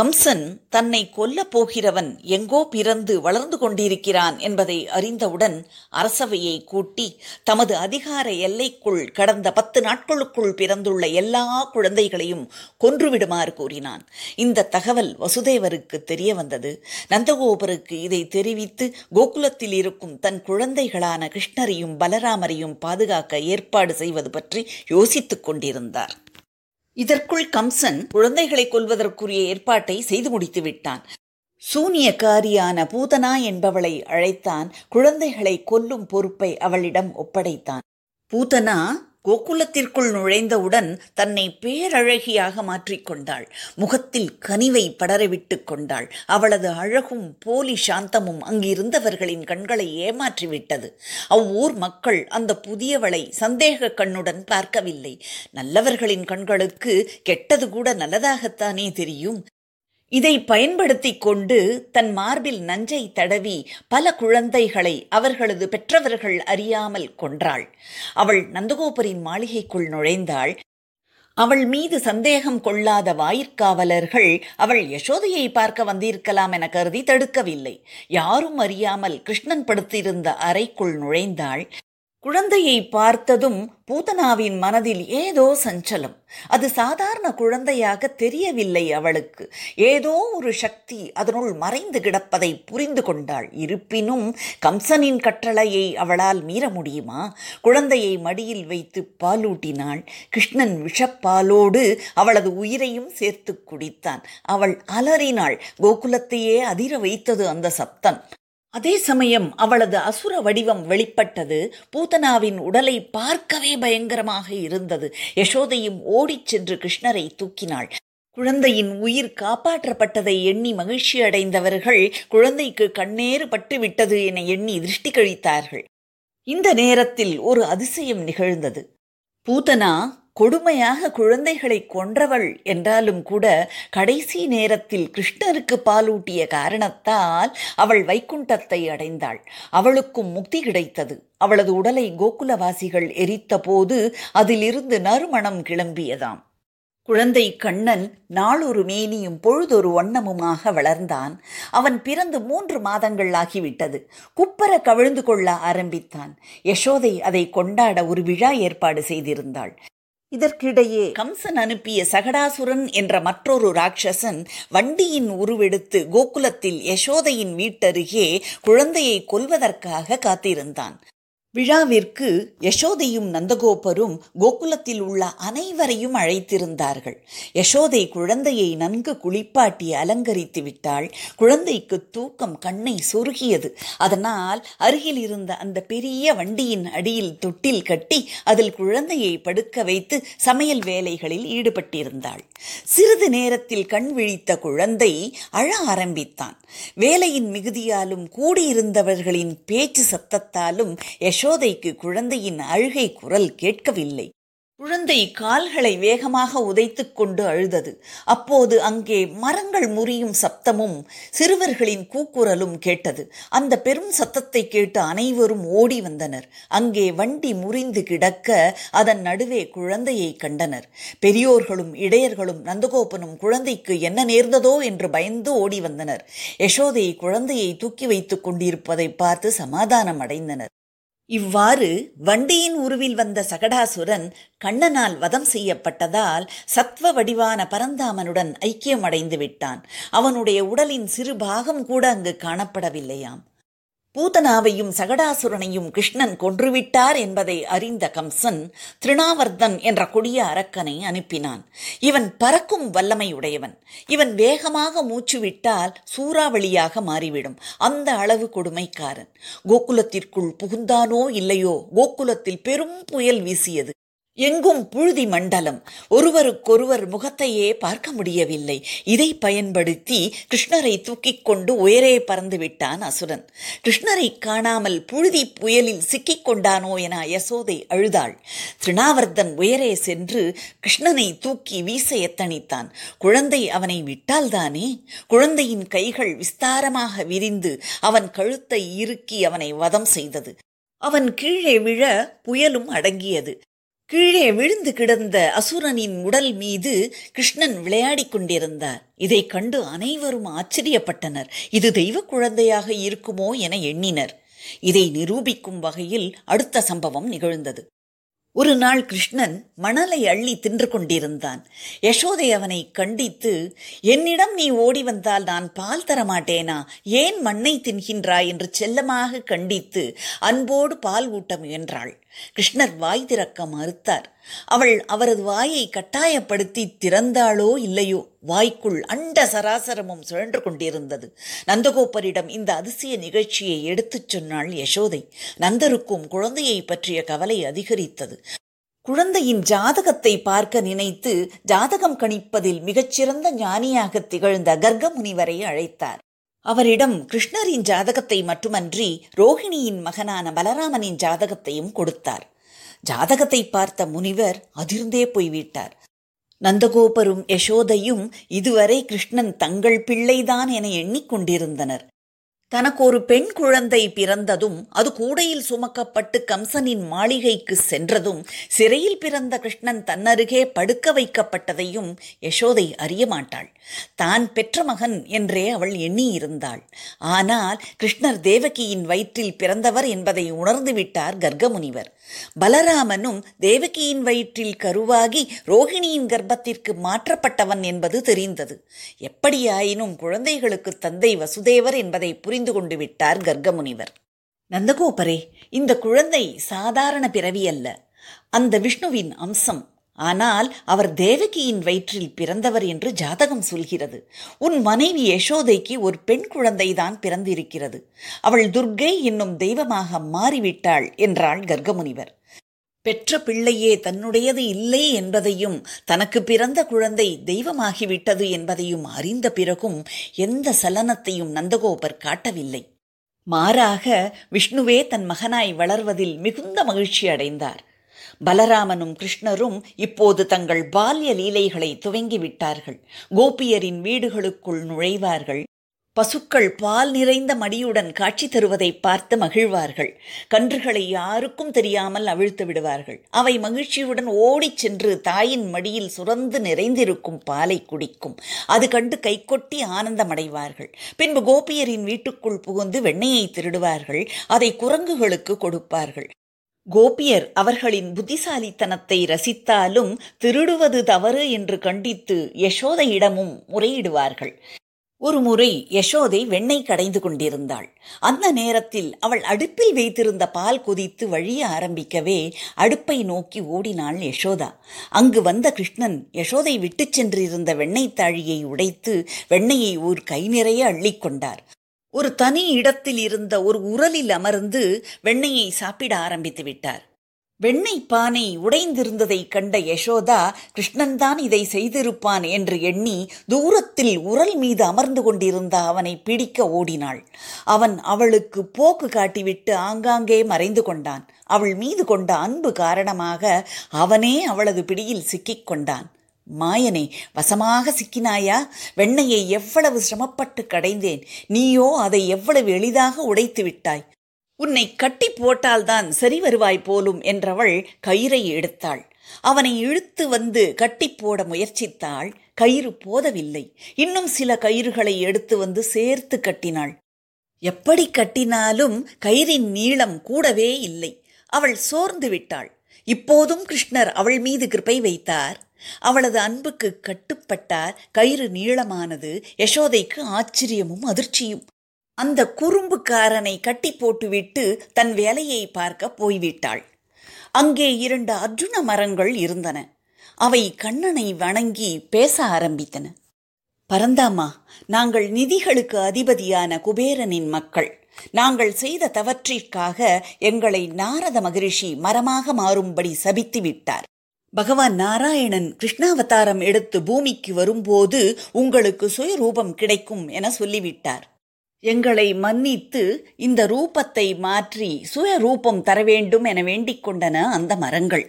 கம்சன் தன்னை கொல்லப் போகிறவன் எங்கோ பிறந்து வளர்ந்து கொண்டிருக்கிறான் என்பதை அறிந்தவுடன் அரசவையை கூட்டி தமது அதிகார எல்லைக்குள் கடந்த பத்து நாட்களுக்குள் பிறந்துள்ள எல்லா குழந்தைகளையும் கொன்றுவிடுமாறு கூறினான். இந்த தகவல் வசுதேவருக்கு தெரிய வந்தது. நந்தகோபருக்கு இதை தெரிவித்து கோகுலத்தில் இருக்கும் தன் குழந்தைகளான கிருஷ்ணரையும் பலராமரையும் பாதுகாக்க ஏற்பாடு செய்வது பற்றி யோசித்துக் கொண்டிருந்தார். இதற்குள் கம்சன் குழந்தைகளை கொல்வதற்குரிய ஏற்பாட்டை செய்து முடித்து விட்டான். சூனியக்காரியான பூதனா என்பவளை அழைத்தான் குழந்தைகளை கொல்லும் பொறுப்பை அவளிடம் ஒப்படைத்தான். பூதனா கோகுலத்திற்குள் நுழைந்தவுடன் தன்னை பேரழகியாக மாற்றிக்கொண்டாள் முகத்தில் கனிவை படரவிட்டு கொண்டாள். அவளது அழகும் போலி சாந்தமும் அங்கிருந்தவர்களின் கண்களை ஏமாற்றிவிட்டது. அவ்வூர் மக்கள் அந்த புதியவளை சந்தேக கண்ணுடன் பார்க்கவில்லை. நல்லவர்களின் கண்களுக்கு கெட்டது கூட நல்லதாகத்தானே தெரியும். இதை பயன்படுத்தி கொண்டு தன் மார்பில் நஞ்சை தடவி பல குழந்தைகளை அவர்களது பெற்றவர்கள் அறியாமல் கொன்றாள். அவள் நந்தகோபரின் மாளிகைக்குள் நுழைந்தாள். அவள் மீது சந்தேகம் கொள்ளாத வாயிற்காவலர்கள் அவள் யசோதையை பார்க்க வந்திருக்கலாம் என கருதி தடுக்கவில்லை. யாரும் அறியாமல் கிருஷ்ணன் படுத்திருந்த அறைக்குள் நுழைந்தாள். குழந்தையை பார்த்ததும் பூதனாவின் மனதில் ஏதோ சஞ்சலம். அது சாதாரண குழந்தையாக தெரியவில்லை அவளுக்கு. ஏதோ ஒரு சக்தி அதனுள் மறைந்து கிடப்பதை புரிந்து கொண்டாள். இருப்பினும் கம்சனின் கட்டளையை அவளால் மீற முடியுமா? குழந்தையை மடியில் வைத்து பாலூட்டினாள். கிருஷ்ணன் விஷப்பாலோடு அவளது உயிரையும் சேர்த்து குடித்தான். அவள் அலறினாள். கோகுலத்தையே அதிர வைத்தது அந்த சப்தம். அதே சமயம் அவளது அசுர வடிவம் வெளிப்பட்டது. பூதனாவின் உடலை பார்க்கவே பயங்கரமாக இருந்தது. யசோதையும் ஓடிச் சென்று கிருஷ்ணரை தூக்கினாள். குழந்தையின் உயிர் காப்பாற்றப்பட்டதை எண்ணி மகிழ்ச்சி அடைந்தவர்கள் குழந்தைக்கு கண்ணேறு பட்டு விட்டது என எண்ணி திருஷ்டி கழித்தார்கள். இந்த நேரத்தில் ஒரு அதிசயம் நிகழ்ந்தது. பூதனா கொடுமையாக குழந்தைகளை கொன்றவள் என்றாலும் கூட கடைசி நேரத்தில் கிருஷ்ணருக்கு பாலூட்டிய காரணத்தால் அவள் வைக்குண்டத்தை அடைந்தாள். அவளுக்கும் முக்தி கிடைத்தது. அவளது உடலை கோகுலவாசிகள் எரித்த போது அதிலிருந்து நறுமணம் கிளம்பியதாம். குழந்தை கண்ணன் நாளொரு மேனியும் பொழுதொரு வண்ணமுமாக வளர்ந்தான். அவன் பிறந்து மூன்று மாதங்கள் ஆகிவிட்டது. குப்பர கவிழ்ந்து கொள்ள ஆரம்பித்தான். யசோதை அதை கொண்டாட ஒரு விழா ஏற்பாடு செய்திருந்தாள். இதற்கிடையே கம்சன் அனுப்பிய சகடாசுரன் என்ற மற்றொரு ராட்சசன் வண்டியின் உருவெடுத்து கோகுலத்தில் யசோதையின் வீட்டருகே குழந்தையை கொல்வதற்காக காத்திருந்தான். விழாவிற்கு யசோதையும் நந்தகோபரும் கோகுலத்தில் உள்ள அனைவரையும் அழைத்திருந்தார்கள். யசோதை குழந்தையை நன்கு குளிப்பாட்டி அலங்கரித்து விட்டாள். குழந்தைக்கு தூக்கம் கண்ணை சொருகியது. அதனால் அருகில் இருந்த அந்த பெரிய வண்டியின் அடியில் தொட்டில் கட்டி அதில் குழந்தையை படுக்க வைத்து சமையல் வேலைகளில் ஈடுபட்டிருந்தாள். சிறிது நேரத்தில் கண் விழித்த குழந்தை அழ ஆரம்பித்தான். வேலையின் மிகுதியாலும் கூடியிருந்தவர்களின் பேச்சு சத்தத்தாலும் யசோதைக்கு குழந்தையின் அழுகை குரல் கேட்கவில்லை. குழந்தை கால்களை வேகமாக உதைத்துக் கொண்டு அழுதது. அப்போது அங்கே மரங்கள் முறியும் சப்தமும் சிறுவர்களின் கூக்குரலும் கேட்டது. அந்த பெரும் சத்தத்தை கேட்டு அனைவரும் ஓடி வந்தனர். அங்கே வண்டி முறிந்து கிடக்க அதன் நடுவே குழந்தையை கண்டனர். பெரியோர்களும் இடையர்களும் நந்தகோபனும் குழந்தைக்கு என்ன நேர்ந்ததோ என்று பயந்து ஓடி வந்தனர். யசோதை குழந்தையை தூக்கி வைத்துக் கொண்டிருப்பதை பார்த்து சமாதானம் அடைந்தனர் இவ்வாறு வண்டியின் உருவில் வந்த சகடாசுரன் கண்ணனால் வதம் செய்யப்பட்டதால் சத்வ வடிவான பரந்தாமனுடன் ஐக்கியம் அடைந்து விட்டான். அவனுடைய உடலின் சிறு பாகம் கூட அங்கு காணப்படவில்லையாம். பூதனாவையும் சகடாசுரனையும் கிருஷ்ணன் கொன்றுவிட்டார் என்பதை அறிந்த கம்சன் திருணாவர்தன் என்ற கொடிய அரக்கனை அனுப்பினான். இவன் பறக்கும் வல்லமை உடையவன் இவன் வேகமாக மூச்சு விட்டால் சூறாவளியாக மாறிவிடும். அந்த அளவு கொடுமைக்காரன். கோகுலத்திற்குள் புகுந்தானோ இல்லையோ? கோகுலத்தில் பெரும் புயல் வீசியது. எங்கும் புழுதி மண்டலம். ஒருவருக்கொருவர் முகத்தையே பார்க்க முடியவில்லை. இதை பயன்படுத்தி கிருஷ்ணரை தூக்கிக் கொண்டு உயரே பறந்து விட்டான் அசுரன். கிருஷ்ணரை காணாமல் புழுதி புயலில் சிக்கிக் கொண்டானோ என யசோதை அழுதாள். திருணாவர்தன் உயரே சென்று கிருஷ்ணனை தூக்கி வீச எத்தனித்தான் குழந்தை அவனை விட்டால்தானே குழந்தையின் கைகள் விஸ்தாரமாக விரிந்து அவன் கழுத்தை இறுக்கி அவனை வதம் செய்தது. அவன் கீழே விழ புயலும் அடங்கியது. கீழே விழுந்து கிடந்த அசுரனின் உடல் மீது கிருஷ்ணன் விளையாடிக் கொண்டிருந்தார். இதைக் கண்டு அனைவரும் ஆச்சரியப்பட்டனர். இது தெய்வ குழந்தையாக இருக்குமோ என எண்ணினர். இதை நிரூபிக்கும் வகையில் அடுத்த சம்பவம் நிகழ்ந்தது. ஒரு நாள் கிருஷ்ணன் மணலை அள்ளி தின்று கொண்டிருந்தான். யசோதை அவனை கண்டித்து என்னிடம் நீ ஓடி வந்தால் நான் பால் தரமாட்டேனா? ஏன் மண்ணை தின்கின்றாய்? என்று செல்லமாக கண்டித்து அன்போடு பால் ஊட்ட முயன்றாள். கிருஷ்ணர் வாய் திறக்க மறுத்தார். அவள் அவரது வாயை கட்டாயப்படுத்தி திறந்தாளோ இல்லையோ வாய்க்குள் அண்ட சராசரமும் சுழன்று கொண்டிருந்தது. நந்தகோபரிடம் இந்த அதிசய நிகழ்ச்சியை எடுத்துச் சொன்னாள் யசோதை. நந்தருக்கும் குழந்தையை பற்றிய கவலை அதிகரித்தது. குழந்தையின் ஜாதகத்தை பார்க்க நினைத்து ஜாதகம் கணிப்பதில் மிகச்சிறந்த ஞானியாக திகழ்ந்த கர்க்க முனிவரை அழைத்தார். அவரிடம் கிருஷ்ணரின் ஜாதகத்தை மட்டுமன்றி ரோஹிணியின் மகனான பலராமனின் ஜாதகத்தையும் கொடுத்தார். ஜாதகத்தை பார்த்த முனிவர் அதிர்ந்தே போய்விட்டார். நந்தகோபரும் யசோதையும் இதுவரை கிருஷ்ணன் தங்கள் பிள்ளைதான் என எண்ணிக்கொண்டிருந்தனர். தனக்கு ஒரு பெண் குழந்தை பிறந்ததும் அது கூடையில் சுமக்கப்பட்டு கம்சனின் மாளிகைக்கு சென்றதும் சிறையில் பிறந்த கிருஷ்ணன் தன்னருகே படுக்க வைக்கப்பட்டதையும் யசோதை அறிய மாட்டாள் தான் பெற்ற மகன் என்றே அவள் எண்ணியிருந்தாள். ஆனால் கிருஷ்ணர் தேவகியின் வயிற்றில் பிறந்தவர் என்பதை உணர்ந்து விட்டார் கர்க்கமுனிவர். பலராமனும் தேவகியின் வயிற்றில் கருவாகி ரோகிணியின் கர்ப்பத்திற்கு மாற்றப்பட்டவன் என்பது தெரிந்தது. எப்படியாயினும் குழந்தைகளுக்கு தந்தை வசுதேவர் என்பதை புரிந்து கொண்டு விட்டார் கர்க்கமுனிவர். நந்தகோபரே இந்த குழந்தை சாதாரண பிறவி அல்ல அந்த விஷ்ணுவின் அம்சம் ஆனால் அவர் தேவகியின் வயிற்றில் பிறந்தவர் என்று ஜாதகம் சொல்கிறது. உன் மனைவி யசோதைக்கு ஒரு பெண் குழந்தைதான் பிறந்திருக்கிறது. அவள் துர்கை என்னும் தெய்வமாக மாறிவிட்டாள் என்றாள் கர்க்கமுனிவர். பெற்ற பிள்ளையே தன்னுடையது இல்லை என்பதையும் தனக்கு பிறந்த குழந்தை தெய்வமாகிவிட்டது என்பதையும் அறிந்த பிறகும் எந்த சலனத்தையும் நந்தகோபர் காட்டவில்லை. மாறாக விஷ்ணுவே தன் மகனாய் வளர்வதில் மிகுந்த மகிழ்ச்சி அடைந்தார். பலராமனும் கிருஷ்ணரும் இப்போது தங்கள் பால்ய லீலைகளை துவங்கிவிட்டார்கள். கோபியரின் வீடுகளுக்குள் நுழைவார்கள். பசுக்கள் பால் நிறைந்த மடியுடன் காட்சி தருவதை பார்த்து மகிழ்வார்கள். கன்றுகளை யாருக்கும் தெரியாமல் அவிழ்த்து விடுவார்கள். அவை மகிழ்ச்சியுடன் ஓடிச் சென்று தாயின் மடியில் சுரந்து நிறைந்திருக்கும் பாலை குடிக்கும். அது கண்டு கைகொட்டி ஆனந்தமடைவார்கள். பின்பு கோபியரின் வீட்டுக்குள் புகுந்து வெண்ணெயை திருடுவார்கள். அதை குரங்குகளுக்கு கொடுப்பார்கள். கோபியர் அவர்களின் புத்திசாலித்தனத்தை ரசித்தாலும் திருடுவது தவறு என்று கண்டித்து யசோதையிடமும் முறையிடுவார்கள். ஒரு முறை யசோதை வெண்ணெய் கடைந்து கொண்டிருந்தாள். அந்த நேரத்தில் அவள் அடுப்பில் வைத்திருந்த பால் கொதித்து வழிய ஆரம்பிக்கவே அடுப்பை நோக்கி ஓடினாள் யசோதா. அங்கு வந்த கிருஷ்ணன் யசோதை விட்டுச் சென்றிருந்த வெண்ணெய் தாழியை உடைத்து வெண்ணெயை ஊர் கை நிறைய அள்ளிக்கொண்டார் ஒரு தனி இடத்தில் இருந்த ஒரு உரலில் அமர்ந்து வெண்ணெயை சாப்பிட ஆரம்பித்து விட்டார். வெண்ணெய் பானை உடைந்திருந்ததைக் கண்ட யசோதா கிருஷ்ணன்தான் இதை செய்திருப்பான் என்று எண்ணி தூரத்தில் உரல் மீது அமர்ந்து கொண்டிருந்த அவனை பிடிக்க ஓடினாள். அவன் அவளுக்கு போக்கு காட்டிவிட்டு ஆங்காங்கே மறைந்து கொண்டான். அவள் மீது கொண்ட அன்பு காரணமாக அவனே அவளது பிடியில் சிக்கிக் கொண்டான். மாயனே வசமாக சிக்கினாயா? வெண்ணையை எவ்வளவு சிரமப்பட்டு கடைந்தேன். நீயோ அதை எவ்வளவு எளிதாக உடைத்து விட்டாய்? உன்னை கட்டி போட்டால்தான் சரி வருவாய் போலும் என்றவள் கயிறை எடுத்தாள். அவனை இழுத்து வந்து கட்டி போட முயற்சித்தாள். கயிறு போதவில்லை. இன்னும் சில கயிறுகளை எடுத்து வந்து சேர்த்து கட்டினாள். எப்படி கட்டினாலும் கயிறின் நீளம் கூடவே இல்லை. அவள் சோர்ந்து விட்டாள். இப்போதும் கிருஷ்ணர் அவள் மீது கிருப்பை வைத்தார். அவளது அன்புக்கு கட்டுப்பட்டார் கயிறு நீளமானது யசோதைக்கு ஆச்சரியமும் அதிர்ச்சியும். அந்த குறும்புக்காரனை கட்டி போட்டுவிட்டு தன் வேலையை பார்க்க போய்விட்டாள். அங்கே இரண்டு அர்ஜுன மரங்கள் இருந்தன. அவை கண்ணனை வணங்கி பேச ஆரம்பித்தன. பரந்தாமா நாங்கள் நிதிகளுக்கு அதிபதியான குபேரனின் மக்கள். நாங்கள் செய்த தவற்றிற்காக எங்களை நாரத மகரிஷி மரமாக மாறும்படி சபித்து விட்டார். பகவான் நாராயணன் கிருஷ்ணாவதாரம் எடுத்து பூமிக்கு வரும்போது உங்களுக்கு சுயரூபம் கிடைக்கும் என சொல்லிவிட்டார். எங்களை மன்னித்து இந்த ரூபத்தை மாற்றி சுயரூபம் தர வேண்டும் என வேண்டிக் கொண்டன அந்த மரங்கள்.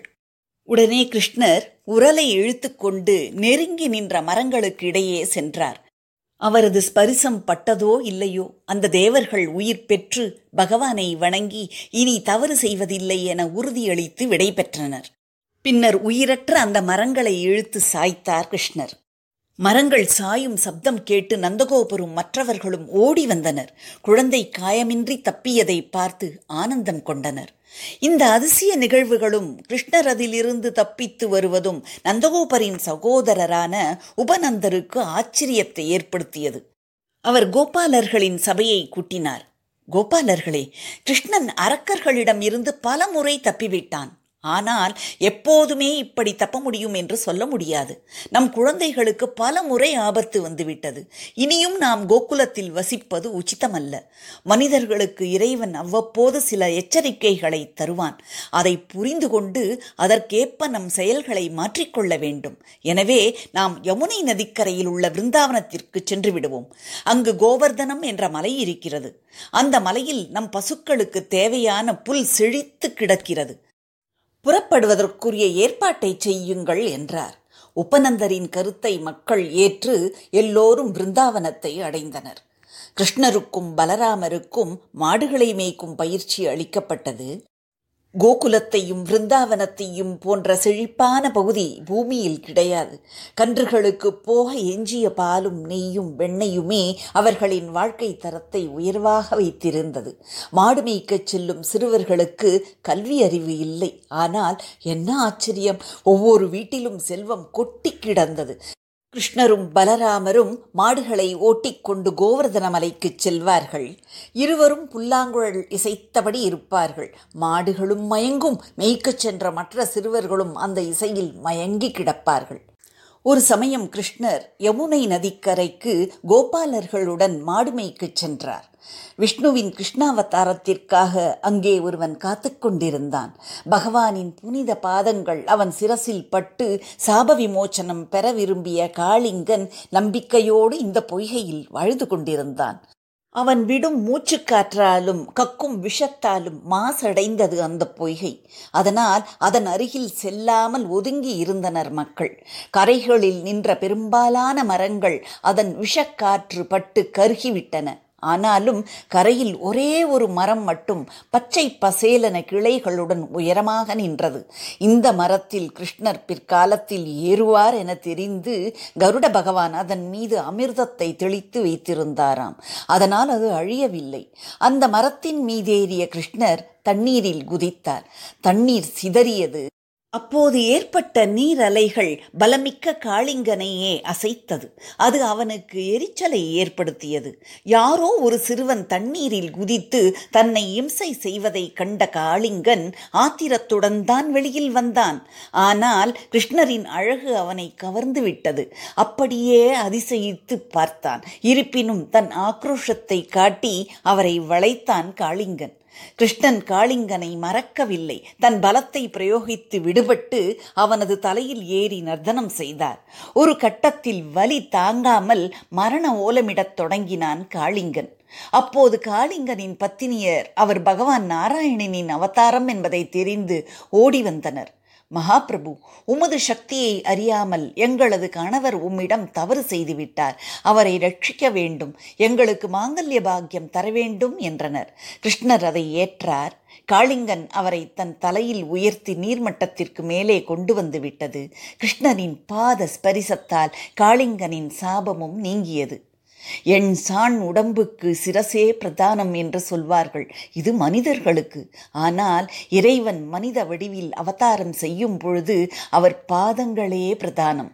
உடனே கிருஷ்ணர் உரலை இழுத்துக்கொண்டு நெருங்கி நின்ற மரங்களுக்கு இடையே சென்றார். அவரது ஸ்பரிசம் பட்டதோ இல்லையோ அந்த தேவர்கள் உயிர் பெற்று பகவானை வணங்கி இனி தவறு செய்வதில்லை என உறுதியளித்து விடை பெற்றனர் பின்னர் உயிரற்ற அந்த மரங்களை இழுத்து சாய்த்தார் கிருஷ்ணர். மரங்கள் சாயும் சப்தம் கேட்டு நந்தகோபுரம் மற்றவர்களும் ஓடி வந்தனர். குழந்தை காயமின்றி தப்பியதை பார்த்து ஆனந்தம் கொண்டனர். இந்த அதிசய நிகழ்வுகளும் கிருஷ்ணர் அதிலிருந்து தப்பித்து வருவதும் நந்தகோபரின் சகோதரரான உபநந்தருக்கு ஆச்சரியத்தை ஏற்படுத்தியது. அவர் கோபாலர்களின் சபையை கூட்டினார். கோபாலர்களே கிருஷ்ணன் அரக்கர்களிடம் இருந்து பல முறை தப்பிவிட்டான். ஆனால் எப்போதுமே இப்படி தப்ப முடியும் என்று சொல்ல முடியாது. நம் குழந்தைகளுக்கு பல முறை ஆபத்து வந்துவிட்டது. இனியும் நாம் கோகுலத்தில் வசிப்பது உச்சிதமல்ல. மனிதர்களுக்கு இறைவன் அவ்வப்போது சில எச்சரிக்கைகளை தருவான். அதை புரிந்து கொண்டு அதற்கேற்ப நம் செயல்களை மாற்றிக்கொள்ள வேண்டும். எனவே நாம் யமுனை நதிக்கரையில் உள்ள பிருந்தாவனத்திற்கு சென்று விடுவோம். அங்கு கோவர்தனம் என்ற மலை இருக்கிறது. அந்த மலையில் நம் பசுக்களுக்கு தேவையான புல் செழித்து கிடக்கிறது. புறப்படுவதற்குரிய ஏற்பாட்டை செய்யுங்கள் என்றார். உபநந்தரின் கருத்தை மக்கள் ஏற்று எல்லோரும் பிருந்தாவனத்தை அடைந்தனர். கிருஷ்ணருக்கும் பலராமருக்கும் மாடுகளை மேய்க்கும் பயிற்சி அளிக்கப்பட்டது. கோகுலத்தையும் பிருந்தாவனத்தையும் போன்ற செழிப்பான பகுதி பூமியில் கிடையாது. கன்றுகளுக்கு போக எஞ்சிய பாலும் நெய்யும் வெண்ணையுமே அவர்களின் வாழ்க்கை தரத்தை உயர்வாக வைத்திருந்தது. மாடு மேய்க்கச் செல்லும் சிறுவர்களுக்கு கல்வி அறிவு இல்லை. ஆனால் என்ன ஆச்சரியம்! ஒவ்வொரு வீட்டிலும் செல்வம் கொட்டி கிடந்தது. கிருஷ்ணரும் பலராமரும் மாடுகளை ஓட்டிக்கொண்டு கோவர்தன மலைக்குச் செல்வார்கள். இருவரும் புல்லாங்குழல் இசைத்தபடி இருப்பார்கள். மாடுகளும் மயங்கும். மேய்க்கச் சென்ற மற்ற சிறுவர்களும் அந்த இசையில் மயங்கி கிடப்பார்கள். ஒரு சமயம் கிருஷ்ணர் யமுனை நதிக்கரைக்கு கோபாலர்களுடன் மாடுமைக்கு சென்றார். விஷ்ணுவின் கிருஷ்ணாவதாரத்திற்காக அங்கே ஒருவன் காத்து கொண்டிருந்தான். பகவானின் புனித பாதங்கள் அவன் சிரசில் பட்டு சாப விமோச்சனம் பெற விரும்பிய காளிங்கன் நம்பிக்கையோடு இந்த பொய்கையில் வாழ்ந்து கொண்டிருந்தான். அவன் விடும் மூச்சுக்காற்றாலும் கக்கும் விஷத்தாலும் மாசடைந்தது அந்த பொய்கை. அதனால் அதன் அருகில் செல்லாமல் ஒதுங்கி இருந்தனர் மக்கள். கரைகளில் நின்ற பெரும்பாலான மரங்கள் அதன் விஷக்காற்று பட்டு கருகிவிட்டன. ஆனாலும் கரையில் ஒரே ஒரு மரம் மட்டும் பச்சை பசேலன கிளைகளுடன் உயரமாக நின்றது. இந்த மரத்தில் கிருஷ்ணர் பிற்காலத்தில் ஏறுவார் என தெரிந்து கருட பகவான் அதன் மீது அமிர்தத்தை தெளித்து வைத்திருந்தாராம். அதனால் அது அழியவில்லை. அந்த மரத்தின் மீதேறிய கிருஷ்ணர் தண்ணீரில் குதித்தார். தண்ணீர் சிதறியது அப்போது ஏற்பட்ட நீரலைகள் பலமிக்க காளிங்கனையே அசைத்தது. அது அவனுக்கு எரிச்சலை ஏற்படுத்தியது. யாரோ ஒரு சிறுவன் தண்ணீரில் குதித்து தன்னை இம்சை செய்வதை கண்ட காளிங்கன் ஆத்திரத்துடன் தான் வெளியில் வந்தான். ஆனால் கிருஷ்ணரின் அழகு அவனை கவர்ந்து விட்டது. அப்படியே அதிசயித்து பார்த்தான். இருப்பினும் தன் ஆக்ரோஷத்தை காட்டி அவரை வளைத்தான் காளிங்கன். கிருஷ்ணன் காளிங்கனை மறக்கவில்லை. தன் பலத்தை பிரயோகித்து விடுபட்டு அவனது தலையில் ஏறி நர்த்தனம் செய்தார். ஒரு கட்டத்தில் வலி தாங்காமல் மரண ஓலமிடத் தொடங்கினான் காளிங்கன். அப்போது காளிங்கனின் பத்தினியர் அவர் பகவான் நாராயணனின் அவதாரம் என்பதை தெரிந்து ஓடி வந்தனர். மகாபிரபு உமது சக்தியை அறியாமல் எங்களது கணவர் உம்மிடம் தவறு செய்துவிட்டார். அவரை ரட்சிக்க வேண்டும் எங்களுக்கு மாங்கல்ய பாக்கியம் தர வேண்டும் என்றனர். கிருஷ்ணர் அதை ஏற்றார். காளிங்கன் அவரை தன் தலையில் உயர்த்தி நீர்மட்டத்திற்கு மேலே கொண்டு வந்து விட்டது. கிருஷ்ணரின் பாத ஸ்பரிசத்தால் காளிங்கனின் சாபமும் நீங்கியது. என் சாண் உடம்புக்கு சிரசே பிரதானம் என்று சொல்வார்கள். இது மனிதர்களுக்கு. ஆனால் இறைவன் மனித வடிவில் அவதாரம் செய்யும் பொழுது அவர் பாதங்களே பிரதானம்.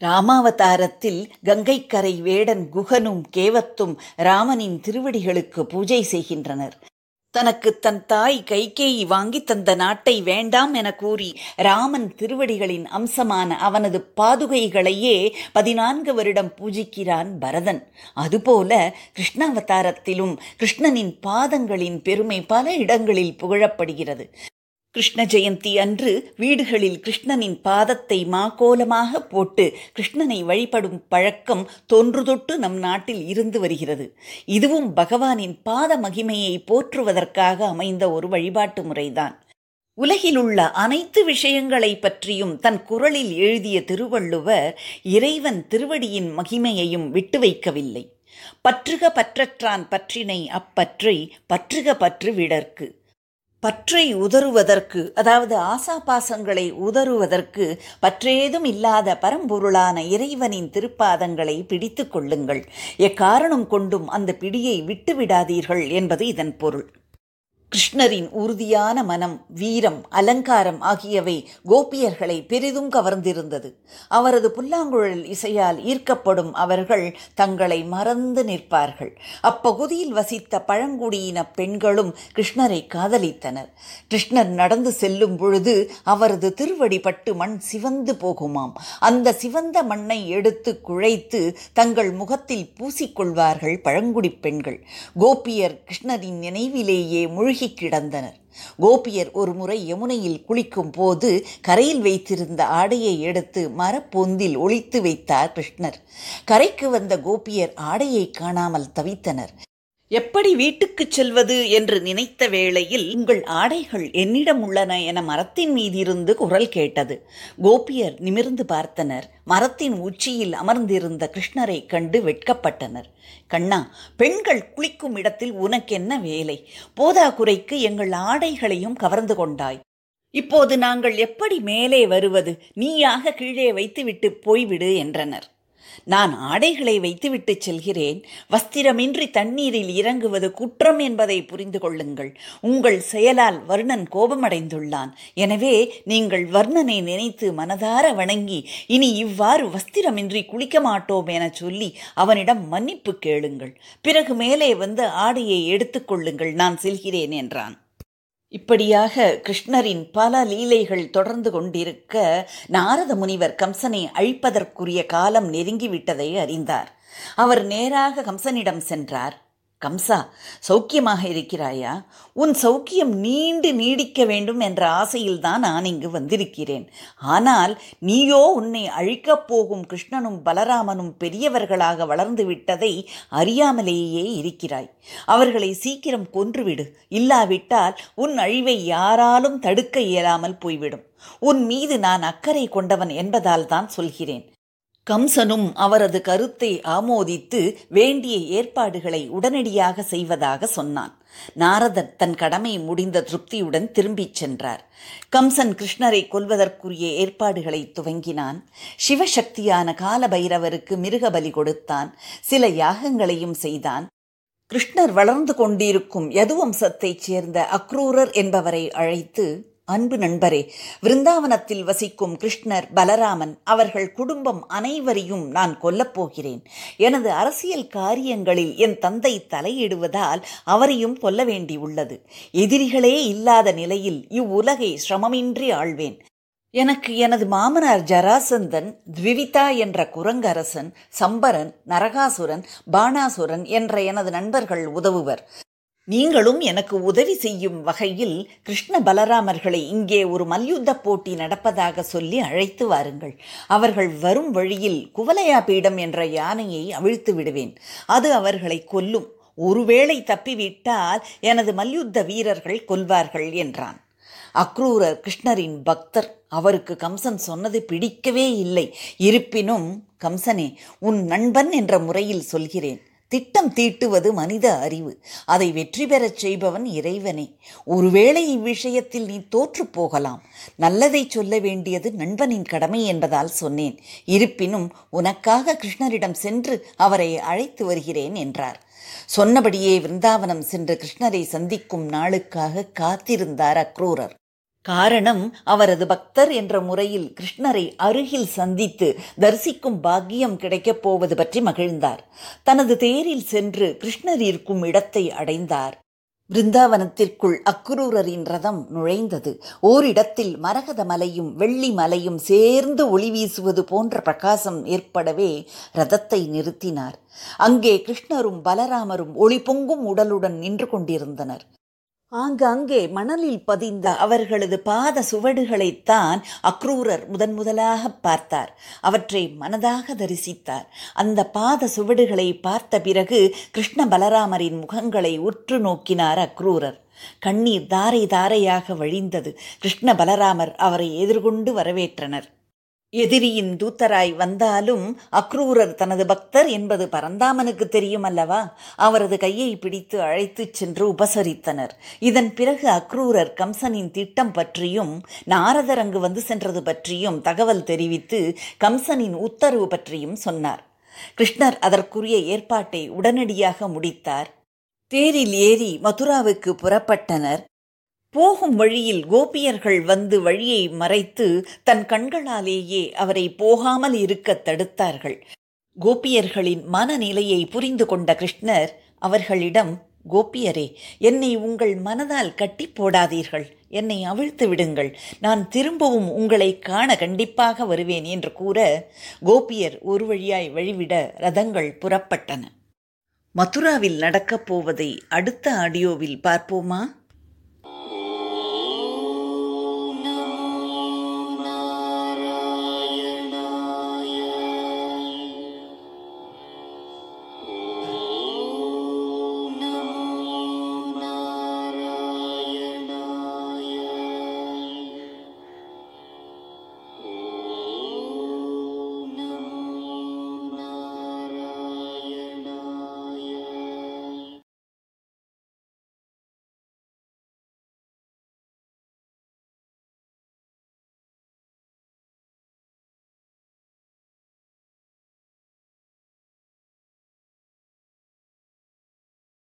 ராமாவதாரத்தில் கங்கைக்கரை வேடன் குகனும் கேவத்தும் ராமனின் திருவடிகளுக்கு பூஜை செய்கின்றனர். தனக்கு தன் தாய் கைகேயி வாங்கி தந்த நாட்டை வேண்டாம் என கூறி ராமன் திருவடிகளின் அம்சமான அவனது பாதுகைகளையே பதினான்கு வருடம் பூஜிக்கிறான் பரதன். அதுபோல கிருஷ்ணாவதாரத்திலும் கிருஷ்ணனின் பாதங்களின் பெருமை பல இடங்களில் புகழப்படுகிறது. கிருஷ்ண ஜெயந்தி அன்று வீடுகளில் கிருஷ்ணனின் பாதத்தை மாக்கோலமாக போட்டு கிருஷ்ணனை வழிபடும் பழக்கம் தொன்றுதொட்டு நம் நாட்டில் இருந்து வருகிறது. இதுவும் பகவானின் பாத மகிமையை போற்றுவதற்காக அமைந்த ஒரு வழிபாட்டு முறைதான். உலகிலுள்ள அனைத்து விஷயங்களை பற்றியும் தன் குரலில் எழுதிய திருவள்ளுவர் இறைவன் திருவடியின் மகிமையையும் விட்டு வைக்கவில்லை. பற்றுக பற்றற்றான் பற்றினை அப்பற்றை பற்றுக பற்று விடற்கு. பற்றை உதறுவதற்கு அதாவது ஆசாபாசங்களை உதறுவதற்கு பற்றேதும் இல்லாத பரம்பொருளான இறைவனின் திருப்பாதங்களை பிடித்து கொள்ளுங்கள். எக்காரணம் கொண்டும் அந்த பிடியை விட்டுவிடாதீர்கள் என்பது இதன் பொருள். கிருஷ்ணரின் உறுதியான மனம் வீரம் அலங்காரம் ஆகியவை கோபியர்களை பெரிதும் கவர்ந்திருந்தது. அவரது புல்லாங்குழல் இசையால் ஈர்க்கப்படும் அவர்கள் தங்களை மறந்து நிற்பார்கள். அப்பகுதியில் வசித்த பழங்குடியின பெண்களும் கிருஷ்ணரை காதலித்தனர். கிருஷ்ணர் நடந்து செல்லும் பொழுது அவரது திருவடி பட்டு மண் சிவந்து போகுமாம். அந்த சிவந்த மண்ணை எடுத்து குழைத்து தங்கள் முகத்தில் பூசிக்கொள்வார்கள் பழங்குடி பெண்கள். கோபியர் கிருஷ்ணரின் நினைவிலேயே மூழ்கி கிடந்தனர். கோபியர் ஒரு முறை யமுனையில் குளிக்கும் போது கரையில் வைத்திருந்த ஆடையை எடுத்து மரப்பொந்தில் ஒளித்து வைத்தார் கிருஷ்ணர். கரைக்கு வந்த கோபியர் ஆடையை காணாமல் தவித்தனர். எப்படி வீட்டுக்குச் செல்வது என்று நினைத்த வேளையில் உங்கள் ஆடைகள் என்னிடம் உள்ளன என மரத்தின் மீதிருந்து குரல் கேட்டது. கோபியர் நிமிர்ந்து பார்த்தனர். மரத்தின் உச்சியில் அமர்ந்திருந்த கிருஷ்ணரை கண்டு வெட்கப்பட்டனர். கண்ணா பெண்கள் குளிக்கும் இடத்தில் உனக்கென்ன வேலை? போதாக்குறைக்கு எங்கள் ஆடைகளையும் கவர்ந்து கொண்டாய். இப்போது நாங்கள் எப்படி மேலே வருவது? நீயாக கீழே வைத்துவிட்டு போய்விடு என்றனர். நான் ஆடைகளை வைத்துவிட்டு செல்கிறேன். வஸ்திரமின்றி தண்ணீரில் இறங்குவது குற்றம் என்பதை புரிந்து கொள்ளுங்கள். உங்கள் செயலால் வர்ணன் கோபமடைந்துள்ளான். எனவே நீங்கள் வர்ணனை நினைத்து மனதார வணங்கி இனி இவ்வாறு வஸ்திரமின்றி குளிக்க மாட்டோம் என சொல்லி அவனிடம் மன்னிப்பு கேளுங்கள். பிறகு மேலே வந்து ஆடையை எடுத்துக்கொள்ளுங்கள் நான் செல்கிறேன் என்றான். இப்படியாக கிருஷ்ணரின் பல லீலைகள் தொடர்ந்து கொண்டிருக்க நாரத முனிவர் கம்சனை அழிப்பதற்குரிய காலம் நெருங்கிவிட்டதை அறிந்தார். அவர் நேராக கம்சனிடம் சென்றார். கம்சா சௌக்கியமாக இருக்கிறாயா? உன் சௌக்கியம் நீண்டு நீடிக்க வேண்டும் என்ற ஆசையில்தான் நான் இங்கு வந்திருக்கிறேன். ஆனால் நீயோ உன்னை அழிக்கப் போகும் கிருஷ்ணனும் பலராமனும் பெரியவர்களாக வளர்ந்து விட்டதை அறியாமலேயே இருக்கிறாய். அவர்களை சீக்கிரம் கொன்றுவிடு. இல்லாவிட்டால் உன் அழிவை யாராலும் தடுக்க இயலாமல் போய்விடும். உன் மீது நான் அக்கறை கொண்டவன் என்பதால் தான் சொல்கிறேன். கம்சனும் அவரது கருத்தை ஆமோதித்து வேண்டிய ஏற்பாடுகளை உடனடியாக செய்வதாக சொன்னான். நாரதர் தன் கடமை முடிந்த திருப்தியுடன் திரும்பிச் சென்றார். கம்சன் கிருஷ்ணரை கொல்வதற்குரிய ஏற்பாடுகளை துவங்கினான். சிவசக்தியான காலபைரவருக்கு மிருகபலி கொடுத்தான். சில யாகங்களையும் செய்தான். கிருஷ்ணர் வளர்ந்து கொண்டிருக்கும் யதுவம்சத்தைச் சேர்ந்த அக்ரூரர் என்பவரை அழைத்து அன்பு நண்பரே விருந்தாவனத்தில் வசிக்கும் கிருஷ்ணர் பலராமன் அவர்கள் குடும்பம் அனைவரையும் நான் கொல்லப்போகிறேன் எனது அரசியல் காரியங்களில் என் தந்தை தலையிடுவதால் அவரையும் கொல்ல வேண்டியுள்ளது. எதிரிகளே இல்லாத நிலையில் இவ்வுலகை சிரமமின்றி ஆள்வேன். எனக்கு எனது மாமனார் ஜராசந்தன் த்விவிதா என்ற குரங்கரசன் சம்பரன் நரகாசுரன் பாணாசுரன் என்ற எனது நண்பர்கள் உதவுவர். நீங்களும் எனக்கு உதவி செய்யும் வகையில் கிருஷ்ண பலராமர்களை இங்கே ஒரு மல்யுத்த போட்டி நடப்பதாக சொல்லி அழைத்து வாருங்கள். அவர்கள் வரும் வழியில் குவலையா பீடம் என்ற யானையை அவிழ்த்து விடுவேன். அது அவர்களை கொல்லும். ஒருவேளை தப்பிவிட்டால் எனது மல்யுத்த வீரர்கள் கொல்வார்கள் என்றான். அக்ரூரர் கிருஷ்ணரின் பக்தர் அவருக்கு கம்சன் சொன்னது பிடிக்கவே இல்லை. இருப்பினும் கம்சனே உன் நண்பன் என்ற முறையில் சொல்கிறேன். திட்டம் தீட்டுவது மனித அறிவு. அதை வெற்றி பெறச் செய்பவன் இறைவனே. ஒருவேளை இவ்விஷயத்தில் நீ தோற்று போகலாம். நல்லதை சொல்ல வேண்டியது நண்பனின் கடமை என்பதால் சொன்னேன். இருப்பினும் உனக்காக கிருஷ்ணரிடம் சென்று அவரை அழைத்து வருகிறேன் என்றார். சொன்னபடியே விருந்தாவனம் சென்று கிருஷ்ணரை சந்திக்கும் நாளுக்காக காத்திருந்தார் அக்ரூரர். காரணம் அவரது பக்தர் என்ற முறையில் கிருஷ்ணரை அருகில் சந்தித்து தரிசிக்கும் பாக்கியம் கிடைக்கப் போவது பற்றி மகிழ்ந்தார். தனது தேரில் சென்று கிருஷ்ணர் இருக்கும் இடத்தை அடைந்தார். பிருந்தாவனத்திற்குள் அக்ரூரரின் ரதம் நுழைந்தது. ஓரிடத்தில் மரகத மலையும் வெள்ளி மலையும் சேர்ந்து ஒளி வீசுவது போன்ற பிரகாசம் ஏற்படவே ரதத்தை நிறுத்தினார். அங்கே கிருஷ்ணரும் பலராமரும் ஒளி பொங்கும் உடலுடன் நின்று கொண்டிருந்தனர். ஆங்காங்கே மணலில் பதிந்த அவர்களது பாத சுவடுகளைத்தான் அக்ரூரர் முதன் முதலாக பார்த்தார். அவற்றை மனதாக தரிசித்தார். அந்த பாத சுவடுகளை பார்த்த பிறகு கிருஷ்ண பலராமரின் முகங்களை உற்று நோக்கினார் அக்ரூரர். கண்ணீர் தாரை தாரையாக வழிந்தது. கிருஷ்ண பலராமர் அவரை எதிர்கொண்டு வரவேற்றனர். எதிரியின் தூத்தராய் வந்தாலும் அக்ரூரர் தனது பக்தர் என்பது பரந்தாமனுக்கு தெரியும் அல்லவா அவரது கையை பிடித்து அழைத்துச் சென்று உபசரித்தனர். இதன் பிறகு அக்ரூரர் கம்சனின் திட்டம் பற்றியும் நாரதர் அங்கு வந்து சென்றது பற்றியும் தகவல் தெரிவித்து கம்சனின் உத்தரவு பற்றியும் சொன்னார். கிருஷ்ணர் அதற்குரிய ஏற்பாட்டை உடனடியாக முடித்தார். தேரில் ஏறி மதுராவுக்கு புறப்பட்டனர். போகும் வழியில் கோபியர்கள் வந்து வழியை மறைத்து தன் கண்களாலேயே அவரை போகாமல் இருக்க தடுத்தார்கள். கோபியர்களின் மனநிலையை புரிந்து கொண்ட கிருஷ்ணர் அவர்களிடம் கோபியரே என்னை உங்கள் மனதால் கட்டி போடாதீர்கள். என்னை அவிழ்த்து விடுங்கள். நான் திரும்பவும் உங்களை காண கண்டிப்பாக வருவேன் என்று கூற கோபியர் ஒரு வழியாய் வழிவிட ரதங்கள் புறப்பட்டன. மதுராவில் நடக்கப் போவதை அடுத்த ஆடியோவில் பார்ப்போமா?